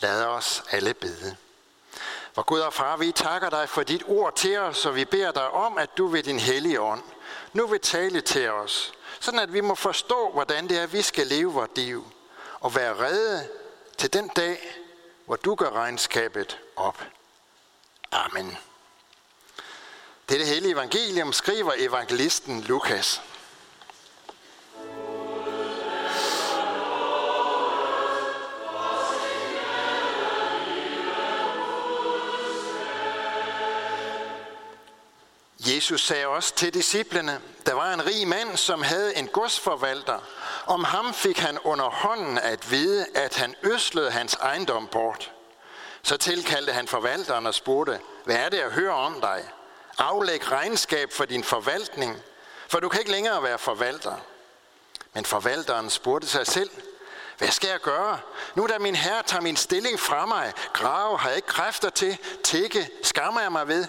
Lad os alle bede. Hvor Gud og far, vi takker dig for dit ord til os, og vi beder dig om, at du ved din hellige ånd nu vil tale til os, sådan at vi må forstå, hvordan det er, vi skal leve vores liv, og være redde til den dag, hvor du gør regnskabet op. Amen. Dette hellige evangelium skriver evangelisten Lukas. Jesus sagde også til disciplene, der var en rig mand, som havde en godsforvalter. Om ham fik han under hånden at vide, at han øslede hans ejendom bort. Så tilkaldte han forvalteren og spurgte, hvad er det, jeg hører om dig? Aflæg regnskab for din forvaltning, for du kan ikke længere være forvalter. Men forvalteren spurgte sig selv, hvad skal jeg gøre? Nu da min herre tager min stilling fra mig, grave har jeg ikke kræfter til, tække, skammer jeg mig ved.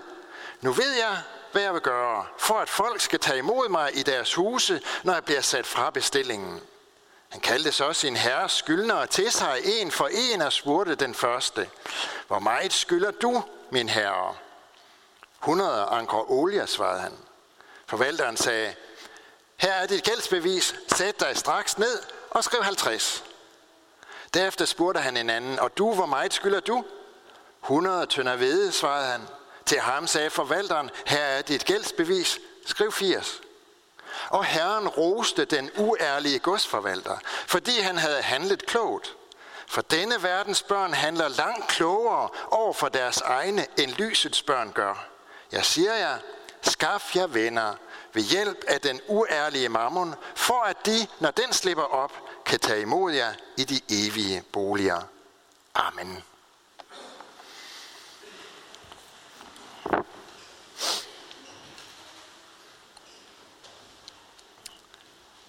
Nu ved jeg, hvad jeg vil gøre, for at folk skal tage imod mig i deres huse, når jeg bliver sat fra bestillingen. Han kaldte så sin herres skyldnere til sig en for en og spurgte den første, hvor meget skylder du, min herre? 100 anker olie, svarede han. Forvalteren sagde, her er dit gældsbevis, sæt dig straks ned og skriv 50. Derefter spurgte han en anden, og du, hvor meget skylder du? 100 tønder hvede, svarede han. Til ham sagde forvalteren, her er dit gældsbevis, skriv 80. Og herren roste den uærlige godsforvalter, fordi han havde handlet klogt. For denne verdens børn handler langt klogere over for deres egne, end lysets børn gør. Jeg siger jer, skaf jer venner ved hjælp af den uærlige mammon, for at de, når den slipper op, kan tage imod jer i de evige boliger. Amen.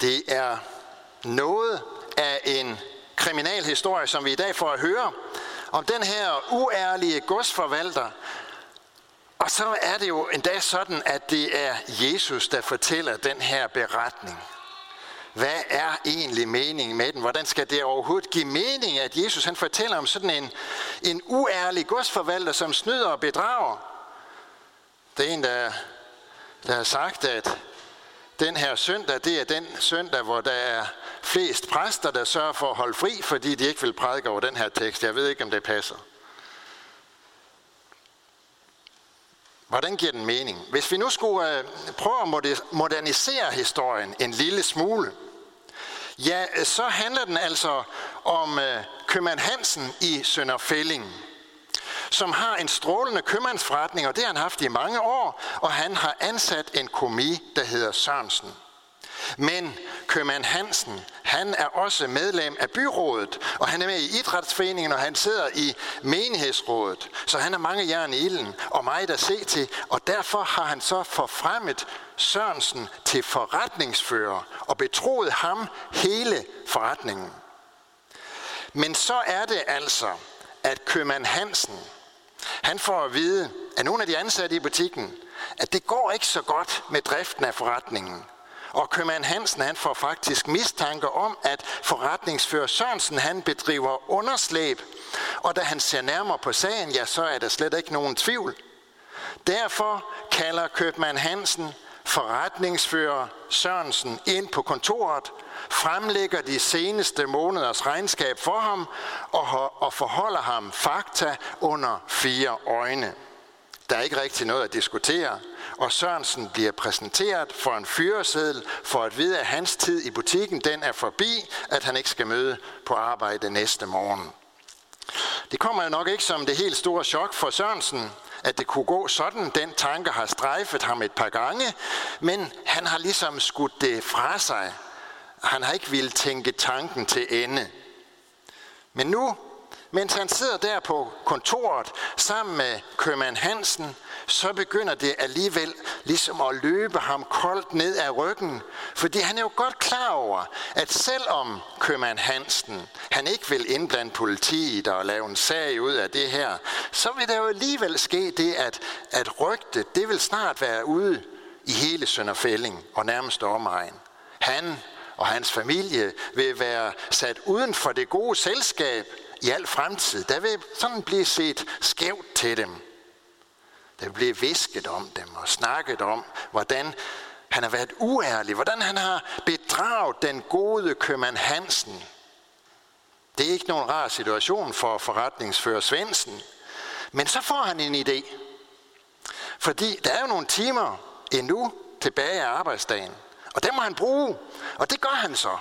Det er noget af en kriminalhistorie, som vi i dag får at høre, om den her uærlige godsforvalter. Og så er det jo endda sådan, at det er Jesus, der fortæller den her beretning. Hvad er egentlig meningen med den? Hvordan skal det overhovedet give mening, at Jesus han fortæller om sådan en, en uærlig godsforvalter, som snyder og bedrager? Det er en, der, der har sagt, at den her søndag, det er den søndag, hvor der er flest præster, der sørger for at holde fri, fordi de ikke vil prædike over den her tekst. Jeg ved ikke, om det passer. Hvordan giver den mening? Hvis vi nu skulle øh, prøve at modernisere historien en lille smule, ja, så handler den altså om øh, købmand Hansen i Sønderfælling som har en strålende købmandsforretning, og det har han haft i mange år, og han har ansat en komi, der hedder Sørensen. Men købmand Hansen, han er også medlem af byrådet, og han er med i idrætsforeningen, og han sidder i menighedsrådet. Så han har mange jern i ilden og meget at se til, og derfor har han så forfremmet Sørensen til forretningsfører og betroet ham hele forretningen. Men så er det altså, at købmand Hansen, han får at vide af nogle af de ansatte i butikken, at det går ikke så godt med driften af forretningen. Og købmand Hansen han får faktisk mistanke om, at forretningsfører Sørensen han bedriver underslæb. Og da han ser nærmere på sagen, ja, så er der slet ikke nogen tvivl. Derfor kalder købmand Hansen forretningsfører Sørensen ind på kontoret, fremlægger de seneste måneders regnskab for ham og, og forholder ham fakta under fire øjne. Der er ikke rigtig noget at diskutere, og Sørensen bliver præsenteret for en fyreseddel for at vide, at hans tid i butikken den er forbi, at han ikke skal møde på arbejde næste morgen. Det kommer jo nok ikke som det helt store chok for Sørensen, at det kunne gå sådan. Den tanke har strejfet ham et par gange, men han har ligesom skudt det fra sig. Han har ikke ville tænke tanken til ende. Men nu, mens han sidder der på kontoret sammen med købmand Hansen, så begynder det alligevel ligesom at løbe ham koldt ned ad ryggen. Fordi han er jo godt klar over, at selvom købmand Hansen, han ikke vil indblande politiet og lave en sag ud af det her, så vil der jo alligevel ske det, at, at rygte, det vil snart være ude i hele Sønderfælling og nærmest omegn. Han og hans familie vil være sat uden for det gode selskab i al fremtid. Der vil sådan blive set skævt til dem. Der blev visket om dem og snakket om, hvordan han har været uærlig, hvordan han har bedraget den gode købmand Hansen. Det er ikke nogen rar situation for forretningsfører Svendsen. Men så får han en idé. Fordi der er jo nogle timer endnu tilbage af arbejdsdagen. Og det må han bruge. Og det gør han så.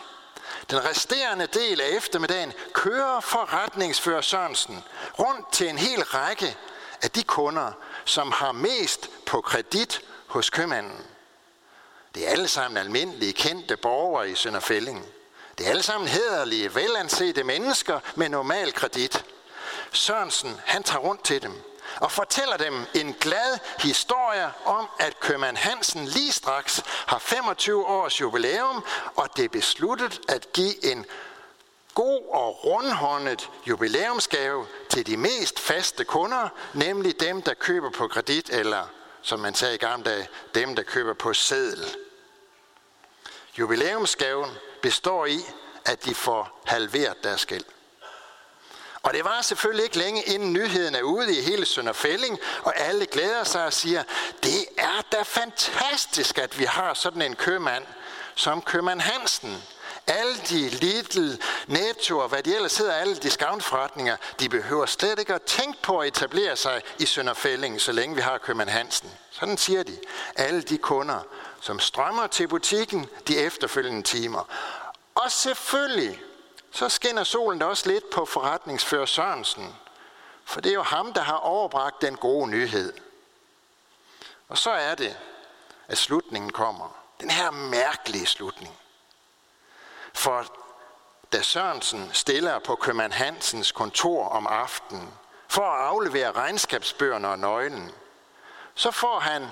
Den resterende del af eftermiddagen kører forretningsfører Sørensen rundt til en hel række af de kunder, som har mest på kredit hos købmanden. Det er alle sammen almindelige, kendte borgere i Sønderfælling. Det er alle sammen hederlige, velansete mennesker med normal kredit. Sørensen, han tager rundt til dem og fortæller dem en glad historie om, at købmand Hansen lige straks har 25 års jubilæum, og det er besluttet at give en god og rundhåndet jubilæumsgave til de mest faste kunder, nemlig dem, der køber på kredit, eller som man sagde i gamle dage, dem, der køber på seddel. Jubilæumsgaven består i, at de får halveret deres gæld. Og det var selvfølgelig ikke længe inden nyheden er ude i hele Sønderfælling, og alle glæder sig og siger, det er da fantastisk, at vi har sådan en købmand som købmand Hansen. Alle de Lidl, Netto og hvad de ellers hedder, alle discountforretninger, de behøver slet ikke at tænke på at etablere sig i Sønderfælling, så længe vi har Købmann Hansen. Sådan siger de. Alle de kunder, som strømmer til butikken de efterfølgende timer. Og selvfølgelig så skinner solen da også lidt på forretningsfører Sørensen. For det er jo ham, der har overbragt den gode nyhed. Og så er det, at slutningen kommer. Den her mærkelige slutning. For da Sørensen stiller på købmand Hansens kontor om aftenen, for at aflevere regnskabsbøgerne og nøglen, så får han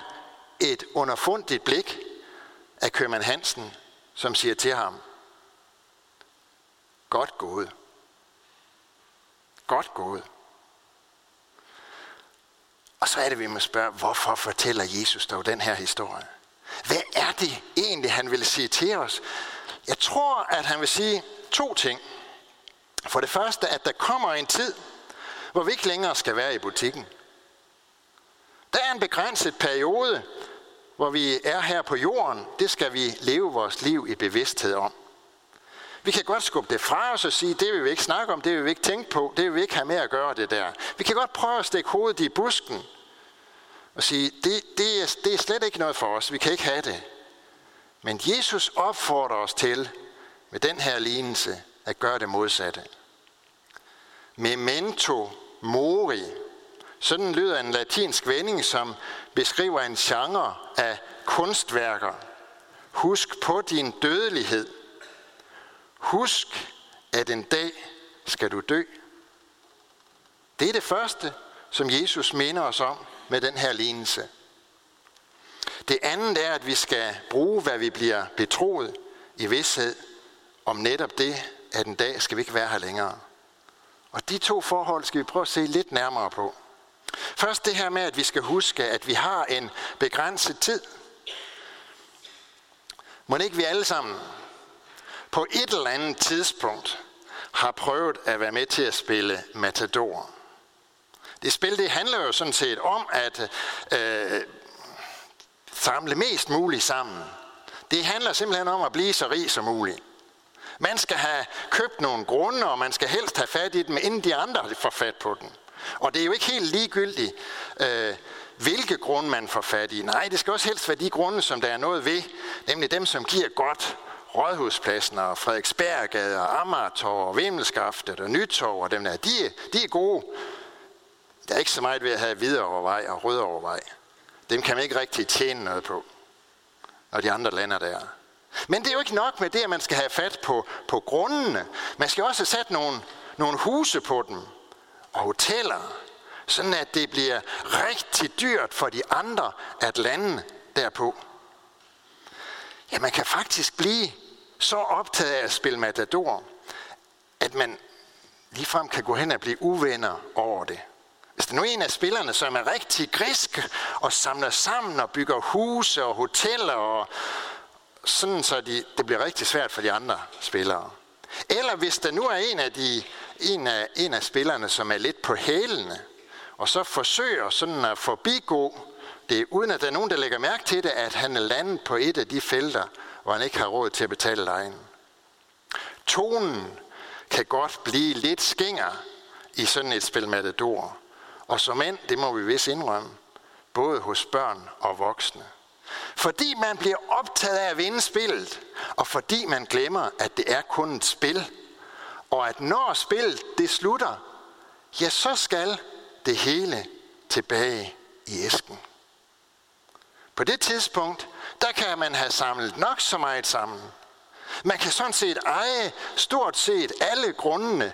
et underfundigt blik af købmand Hansen, som siger til ham, Godt gået. Godt gået. Og så er det, vi må spørge, hvorfor fortæller Jesus dog den her historie? Hvad er det egentlig, han vil sige til os? Jeg tror, at han vil sige to ting. For det første, at der kommer en tid, hvor vi ikke længere skal være i butikken. Der er en begrænset periode, hvor vi er her på jorden. Det skal vi leve vores liv i bevidsthed om. Vi kan godt skubbe det fra os og sige, det vil vi ikke snakke om, det vil vi ikke tænke på, det vil vi ikke have med at gøre det der. Vi kan godt prøve at stikke hovedet i busken og sige, det, det, er, det er slet ikke noget for os, vi kan ikke have det. Men Jesus opfordrer os til, med den her lignelse, at gøre det modsatte. Memento mori. Sådan lyder en latinsk vending, som beskriver en genre af kunstværker. Husk på din dødelighed – Husk, at en dag skal du dø. Det er det første, som Jesus minder os om med den her lignelse. Det andet er, at vi skal bruge, hvad vi bliver betroet i vidshed om netop det, at en dag skal vi ikke være her længere. Og de to forhold skal vi prøve at se lidt nærmere på. Først det her med, at vi skal huske, at vi har en begrænset tid. Må ikke vi alle sammen på et eller andet tidspunkt har prøvet at være med til at spille Matador. Det spil det handler jo sådan set om at øh, samle mest muligt sammen. Det handler simpelthen om at blive så rig som muligt. Man skal have købt nogle grunde, og man skal helst have fat i dem, inden de andre får fat på den. Og det er jo ikke helt ligegyldigt, øh, hvilke grunde man får fat i. Nej, det skal også helst være de grunde, som der er noget ved, nemlig dem, som giver godt Rådhuspladsen og Frederiksberggade og Amagertorv og Vimmelskaftet og Nytorv og dem der, de, de er gode. Der er ikke så meget ved at have Hvidovrevej og Rødovrevej. Dem kan man ikke rigtig tjene noget på, når de andre lander der. Men det er jo ikke nok med det, at man skal have fat på, på grundene. Man skal også have sat nogle, nogle huse på dem og hoteller, sådan at det bliver rigtig dyrt for de andre at lande derpå. Ja, man kan faktisk blive så optaget af at spille matador, at man ligefrem kan gå hen og blive uvenner over det. Hvis der nu er en af spillerne, som er rigtig grisk og samler sammen og bygger huse og hoteller, og sådan så de, det bliver rigtig svært for de andre spillere. Eller hvis der nu er en af de en af, en af spillerne, som er lidt på hælene, og så forsøger sådan at forbigå det, uden at der er nogen, der lægger mærke til det, at han er landet på et af de felter, hvor han ikke har råd til at betale lejen. Tonen kan godt blive lidt skinger i sådan et spil Matador. Og som end, det må vi vist indrømme, både hos børn og voksne. Fordi man bliver optaget af at vinde spillet, og fordi man glemmer, at det er kun et spil, og at når spillet det slutter, ja, så skal det hele tilbage i æsken. På det tidspunkt, der kan man have samlet nok så meget sammen. Man kan sådan set eje stort set alle grundene,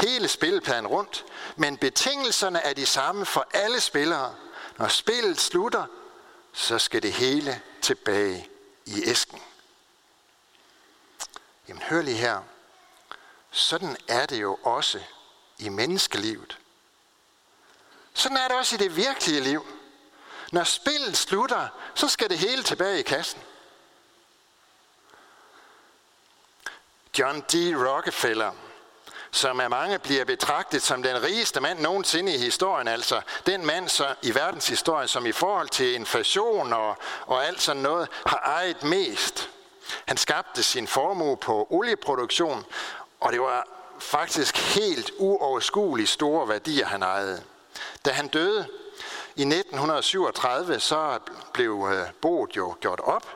hele spillepladen rundt, men betingelserne er de samme for alle spillere. Når spillet slutter, så skal det hele tilbage i æsken. Jamen hør lige her. Sådan er det jo også i menneskelivet. Sådan er det også i det virkelige liv. Når spillet slutter, så skal det hele tilbage i kassen. John D. Rockefeller, som af mange bliver betragtet som den rigeste mand nogensinde i historien, altså den mand så, i verdenshistorien, som i forhold til inflation og, og alt sådan noget, har ejet mest. Han skabte sin formue på olieproduktion, og det var faktisk helt uoverskueligt store værdier, han ejede. Da han døde i 1937, så blev øh, boet jo gjort op,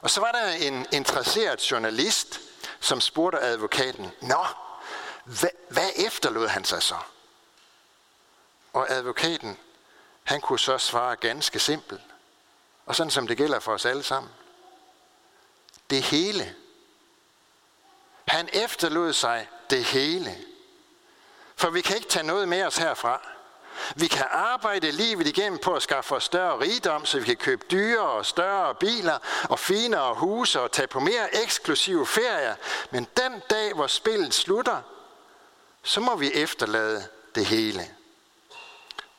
og så var der en interesseret journalist, som spurgte advokaten, Nå, hvad, hvad efterlod han sig så? Og advokaten, han kunne så svare ganske simpelt. Og sådan som det gælder for os alle sammen. Det hele. Han efterlod sig det hele. For vi kan ikke tage noget med os herfra. Vi kan arbejde livet igennem på at skaffe os større rigdom, så vi kan købe dyre og større biler og finere huse og tage på mere eksklusive ferier. Men den dag, hvor spillet slutter, så må vi efterlade det hele.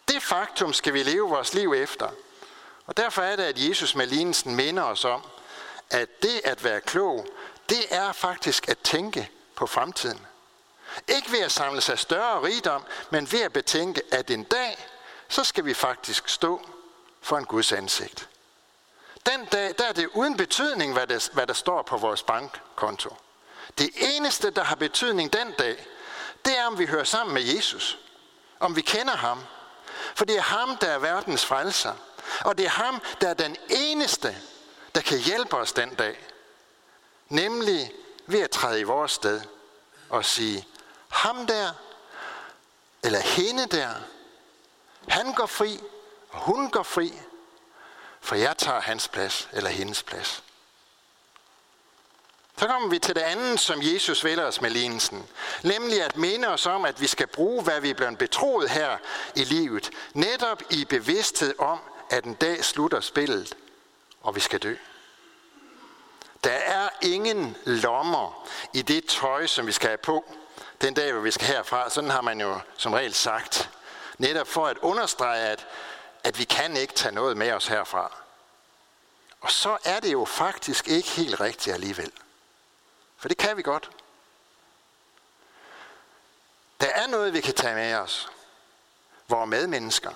Det faktum skal vi leve vores liv efter. Og derfor er det, at Jesus med lignelsen minder os om, at det at være klog, det er faktisk at tænke på fremtiden. Ikke ved at samle sig større rigdom, men ved at betænke, at en dag, så skal vi faktisk stå for en Guds ansigt. Den dag, der er det uden betydning, hvad der, hvad der står på vores bankkonto. Det eneste, der har betydning den dag, det er, om vi hører sammen med Jesus. Om vi kender ham. For det er ham, der er verdens frelser. Og det er ham, der er den eneste, der kan hjælpe os den dag. Nemlig ved at træde i vores sted og sige, ham der, eller hende der, han går fri, og hun går fri, for jeg tager hans plads, eller hendes plads. Så kommer vi til det andet, som Jesus vælger os med lignelsen. Nemlig at minde os om, at vi skal bruge, hvad vi er blevet betroet her i livet. Netop i bevidsthed om, at en dag slutter spillet, og vi skal dø. Der er ingen lommer i det tøj, som vi skal have på, den dag, hvor vi skal herfra. Sådan har man jo som regel sagt. Netop for at understrege, at, at vi kan ikke tage noget med os herfra. Og så er det jo faktisk ikke helt rigtigt alligevel. For det kan vi godt. Der er noget, vi kan tage med os. Vores medmennesker,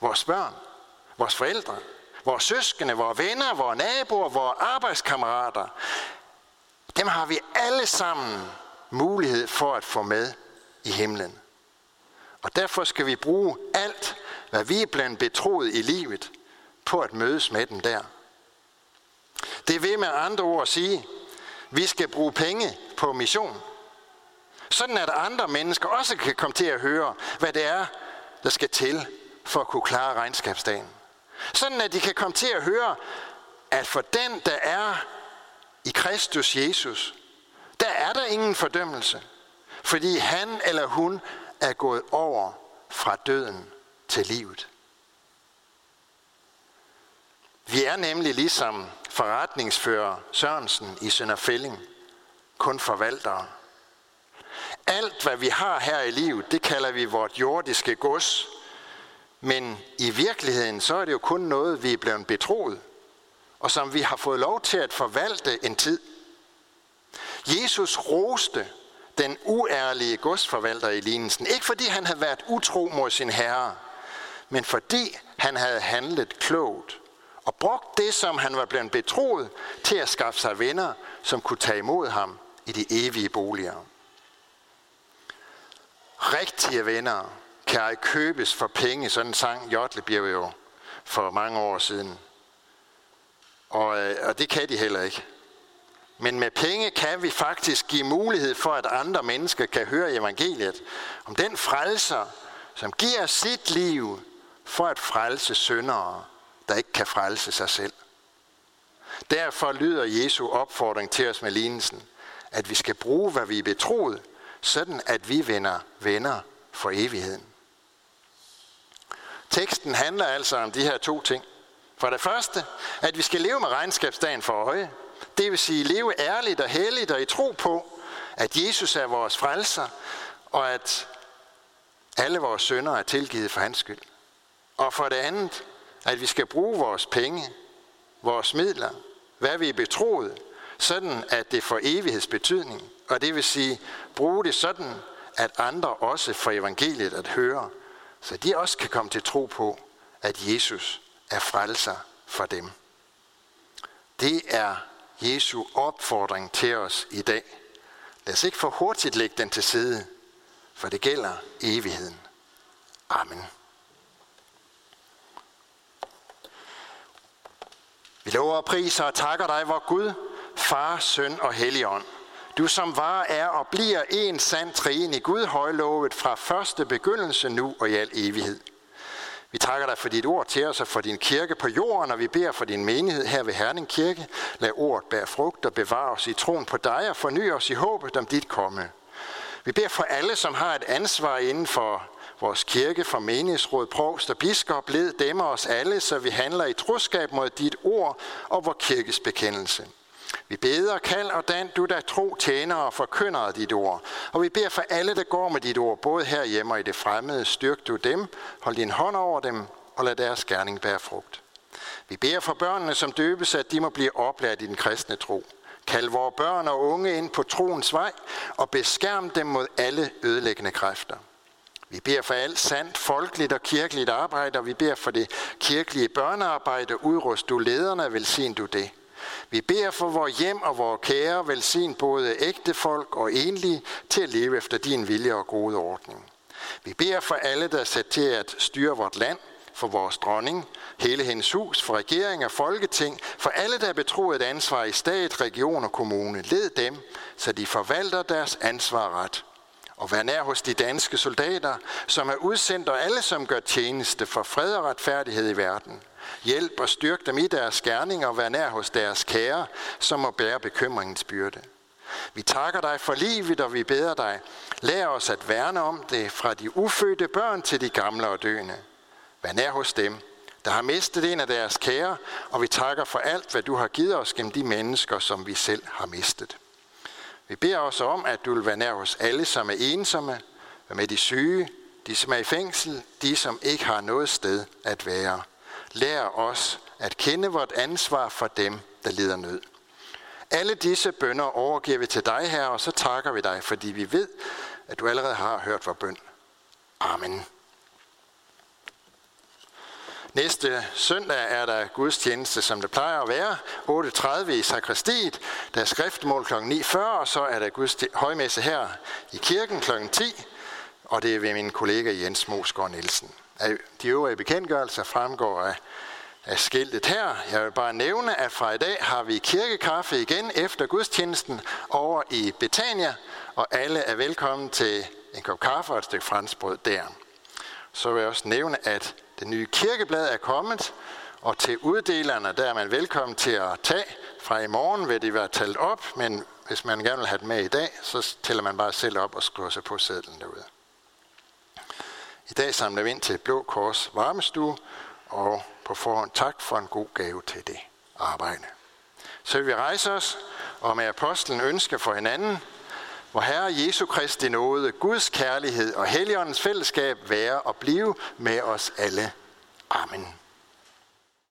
vores børn, vores forældre, vores søskende, vores venner, vores naboer, vores arbejdskammerater. Dem har vi alle sammen mulighed for at få med i himlen. Og derfor skal vi bruge alt, hvad vi er blandt betroet i livet, på at mødes med dem der. Det vil med andre ord sige, vi skal bruge penge på mission. Sådan at andre mennesker også kan komme til at høre, hvad det er, der skal til for at kunne klare regnskabsdagen. Sådan at de kan komme til at høre, at for den, der er i Kristus Jesus, der er der ingen fordømmelse, fordi han eller hun er gået over fra døden til livet. Vi er nemlig ligesom forretningsfører Sørensen i Sønderfælling, kun forvaltere. Alt, hvad vi har her i livet, det kalder vi vort jordiske gods. Men i virkeligheden, så er det jo kun noget, vi er blevet betroet, og som vi har fået lov til at forvalte en tid. Jesus roste den uærlige godsforvalter i lignelsen. Ikke fordi han havde været utro mod sin herre, men fordi han havde handlet klogt og brugt det, som han var blevet betroet, til at skaffe sig venner, som kunne tage imod ham i de evige boliger. Rigtige venner kan ej købes for penge, sådan sang Jotlebjerg jo for mange år siden. Og, øh, og det kan de heller ikke. Men med penge kan vi faktisk give mulighed for, at andre mennesker kan høre evangeliet om den frelser, som giver sit liv for at frelse syndere, der ikke kan frelse sig selv. Derfor lyder Jesu opfordring til os med lignelsen, at vi skal bruge, hvad vi er betroet, sådan at vi vender venner for evigheden. Teksten handler altså om de her to ting. For det første, at vi skal leve med regnskabsdagen for øje. Det vil sige leve ærligt og helligt og i tro på, at Jesus er vores frelser, og at alle vores sønder er tilgivet for hans skyld. Og for det andet, at vi skal bruge vores penge, vores midler, hvad vi er betroet, sådan at det får evighedsbetydning. Og det vil sige, bruge det sådan, at andre også får evangeliet at høre, så de også kan komme til tro på, at Jesus er frelser for dem. Det er Jesu opfordring til os i dag. Lad os ikke for hurtigt lægge den til side, for det gælder evigheden. Amen. Vi lover og priser og takker dig, vor Gud, Far, Søn og Helligånd. Du som var, er og bliver en sand træen i Gud højlovet fra første begyndelse nu og i al evighed. Vi takker dig for dit ord til os og for din kirke på jorden, og vi beder for din menighed her ved Herning Kirke. Lad ordet bære frugt og bevare os i troen på dig og forny os i håbet om dit komme. Vi beder for alle, som har et ansvar inden for vores kirke, for menighedsråd, provst og biskop, led dem og os alle, så vi handler i troskab mod dit ord og vor kirkes bekendelse. Vi beder, kald og dan, du der tro tjener og forkynder af dit ord. Og vi beder for alle, der går med dit ord, både herhjemme og i det fremmede. Styrk du dem, hold din hånd over dem, og lad deres gerning bære frugt. Vi beder for børnene, som døbes, at de må blive oplært i den kristne tro. Kald vores børn og unge ind på troens vej, og beskærm dem mod alle ødelæggende kræfter. Vi beder for alt sandt, folkeligt og kirkeligt arbejde, og vi beder for det kirkelige børnearbejde. Udrust du lederne, velsign du det. Vi beder for vores hjem og vores kære, velsign både ægte folk og enlige, til at leve efter din vilje og gode ordning. Vi beder for alle, der er sat til at styre vort land, for vores dronning, hele hendes hus, for regering og folketing, for alle, der er betroet et ansvar i stat, region og kommune. Led dem, så de forvalter deres ansvar ret. Og vær nær hos de danske soldater, som er udsendt, og alle, som gør tjeneste for fred og retfærdighed i verden. Hjælp og styrk dem i deres gerning og vær nær hos deres kære, som må bære bekymringens byrde. Vi takker dig for livet, og vi beder dig, lær os at værne om det fra de ufødte børn til de gamle og døende. Vær nær hos dem, der har mistet en af deres kære, og vi takker for alt, hvad du har givet os gennem de mennesker, som vi selv har mistet. Vi beder også om, at du vil være nær hos alle, som er ensomme, med de syge, de som er i fængsel, de som ikke har noget sted at være. Lær os at kende vort ansvar for dem, der lider nød. Alle disse bønder overgiver vi til dig, her, og så takker vi dig, fordi vi ved, at du allerede har hørt vores bøn. Amen. Næste søndag er der gudstjeneste, som det plejer at være. 8.30 i sakristiet. Der er skriftmål kl. 9.40, og så er der højmesse her i kirken kl. 10. Og det er ved min kollega Jens Mosgaard Nielsen. De øvrige bekendtgørelser fremgår af, af skiltet her. Jeg vil bare nævne, at fra i dag har vi kirkekaffe igen efter gudstjenesten over i Betania, og alle er velkommen til en kop kaffe og et stykke franskbrød der. Så vil jeg også nævne, at det nye kirkeblad er kommet, og til uddelerne, der er man velkommen til at tage. Fra i morgen vil det være talt op, men hvis man gerne vil have det med i dag, så tæller man bare selv op og skriver sig på sædlen derude. I dag samler vi ind til Blå Kors varmestue, og på forhånd tak for en god gave til det arbejde. Så vil vi rejse os, og med apostlen ønsker for hinanden, hvor Herre Jesu Kristi nåde, Guds kærlighed og Helligåndens fællesskab være og blive med os alle. Amen.